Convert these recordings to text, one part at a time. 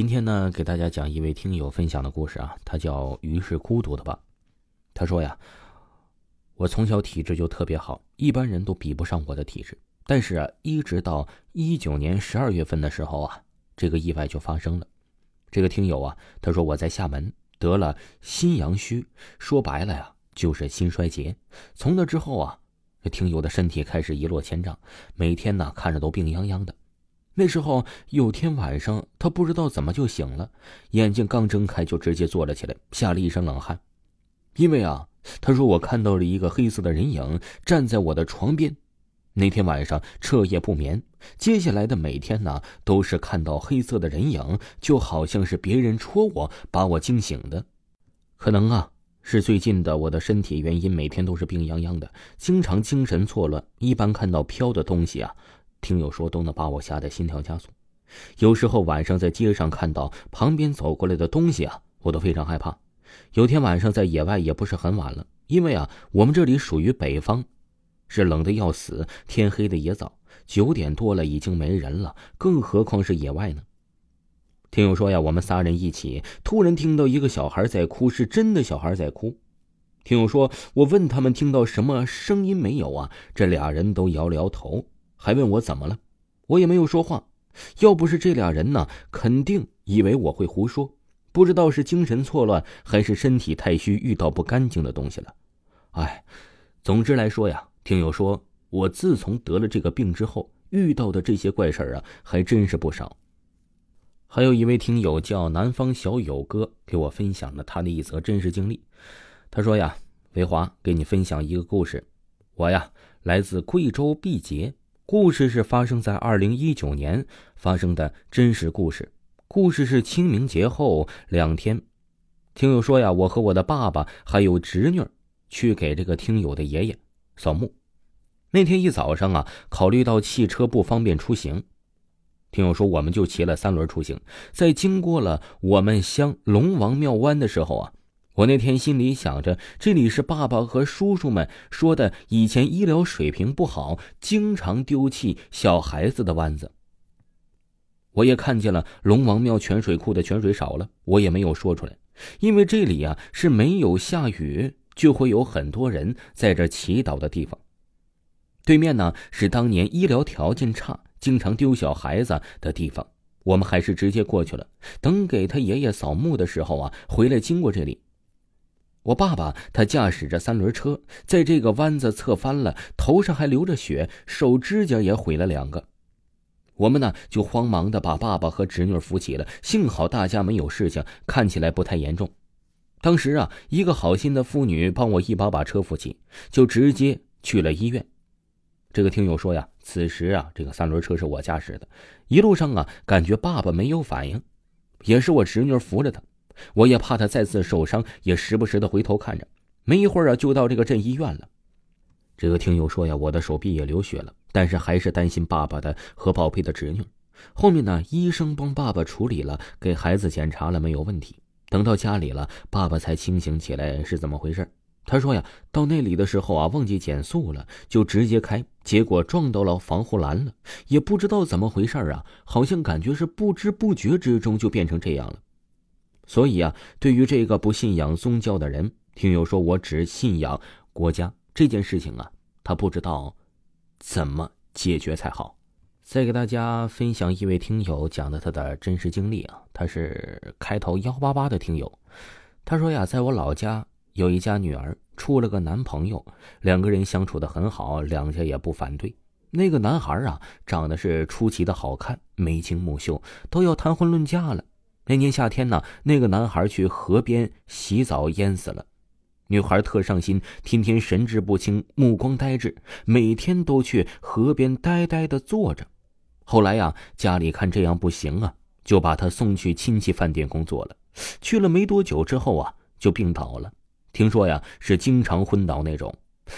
今天呢，给大家讲一位听友分享的故事啊，他叫于是孤独的吧。他说呀，我从小体质就特别好，一般人都比不上我的体质。但是啊，一直到一九年十二月份的时候啊，这个意外就发生了。这个听友啊，他说我在厦门得了心阳虚，说白了呀，就是心衰竭。从那之后啊，这听友的身体开始一落千丈，每天呢看着都病殃殃的。那时候有天晚上，他不知道怎么就醒了，眼睛刚睁开就直接坐了起来，吓了一身冷汗。因为啊，他说我看到了一个黑色的人影站在我的床边。那天晚上彻夜不眠，接下来的每天呢，都是看到黑色的人影，就好像是别人戳我，把我惊醒的。可能啊，是最近的我的身体原因，每天都是病殃殃的，经常精神错乱。一般看到飘的东西啊，听友说都能把我吓得心跳加速。有时候晚上在街上看到旁边走过来的东西啊，我都非常害怕。有天晚上在野外，也不是很晚了，因为啊，我们这里属于北方。是冷的要死，天黑的也早，九点多了已经没人了，更何况是野外呢？听友说呀，我们仨人一起，突然听到一个小孩在哭，是真的小孩在哭。听友说，我问他们听到什么声音没有啊？这俩人都摇了摇头，还问我怎么了，我也没有说话。要不是这俩人呢，肯定以为我会胡说，不知道是精神错乱还是身体太虚，遇到不干净的东西了。哎，总之来说呀。听友说，我自从得了这个病之后，遇到的这些怪事儿啊，还真是不少。还有一位听友叫南方小友哥，给我分享了他的一则真实经历。他说呀：“维华，给你分享一个故事。我呀，来自贵州毕节，故事是发生在二零一九年发生的真实故事。故事是清明节后两天。听友说呀，我和我的爸爸还有侄女去给这个听友的爷爷。”扫墓，那天一早上啊，考虑到汽车不方便出行，听友说我们就骑了三轮出行。在经过了我们乡龙王庙湾的时候啊，我那天心里想着，这里是爸爸和叔叔们说的以前医疗水平不好，经常丢弃小孩子的湾子。我也看见了龙王庙泉水库的泉水少了，我也没有说出来，因为这里啊是没有下雨。就会有很多人在这祈祷的地方。对面呢是当年医疗条件差、经常丢小孩子的地方。我们还是直接过去了。等给他爷爷扫墓的时候啊，回来经过这里。我爸爸他驾驶着三轮车，在这个弯子侧翻了，头上还流着血，手指甲也毁了两个。我们呢就慌忙的把爸爸和侄女扶起了，幸好大家没有事情，看起来不太严重。当时啊，一个好心的妇女帮我一把把车扶起，就直接去了医院。这个听友说呀，此时啊，这个三轮车是我驾驶的，一路上啊，感觉爸爸没有反应，也是我侄女扶着他，我也怕他再次受伤，也时不时的回头看着。没一会儿啊，就到这个镇医院了。这个听友说呀，我的手臂也流血了，但是还是担心爸爸的和宝贝的侄女。后面呢，医生帮爸爸处理了，给孩子检查了，没有问题。等到家里了，爸爸才清醒起来是怎么回事。他说呀，到那里的时候啊，忘记减速了，就直接开，结果撞到了防护栏了，也不知道怎么回事啊，好像感觉是不知不觉之中就变成这样了。所以啊，对于这个不信仰宗教的人，听友说我只信仰国家这件事情啊，他不知道怎么解决才好。再给大家分享一位听友讲的他的真实经历啊，他是开头幺八八的听友，他说呀，在我老家有一家女儿处了个男朋友，两个人相处的很好，两家也不反对。那个男孩啊，长得是出奇的好看，眉清目秀，都要谈婚论嫁了。那年夏天呢，那个男孩去河边洗澡淹死了。女孩特上心，天天神志不清，目光呆滞，每天都去河边呆呆的坐着。后来呀，家里看这样不行啊，就把他送去亲戚饭店工作了。去了没多久之后啊，就病倒了。听说呀，是经常昏倒那种，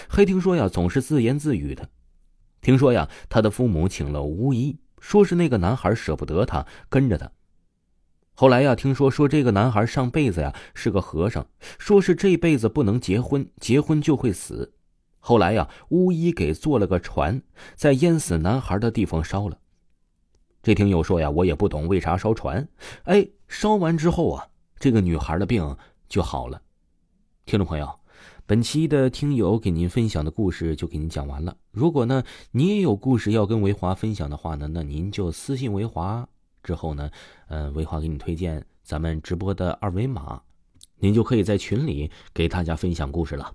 还听说呀，总是自言自语的。听说呀，他的父母请了巫医，说是那个男孩舍不得他，跟着他。后来呀，听说说这个男孩上辈子呀是个和尚，说是这辈子不能结婚，结婚就会死。后来呀，巫医给做了个船，在淹死男孩的地方烧了。这听友说呀，我也不懂为啥烧船。哎，烧完之后啊，这个女孩的病就好了。听众朋友，本期的听友给您分享的故事就给您讲完了。如果呢，你也有故事要跟维华分享的话呢，那您就私信维华，之后呢，嗯，维华给你推荐咱们直播的二维码，您就可以在群里给大家分享故事了。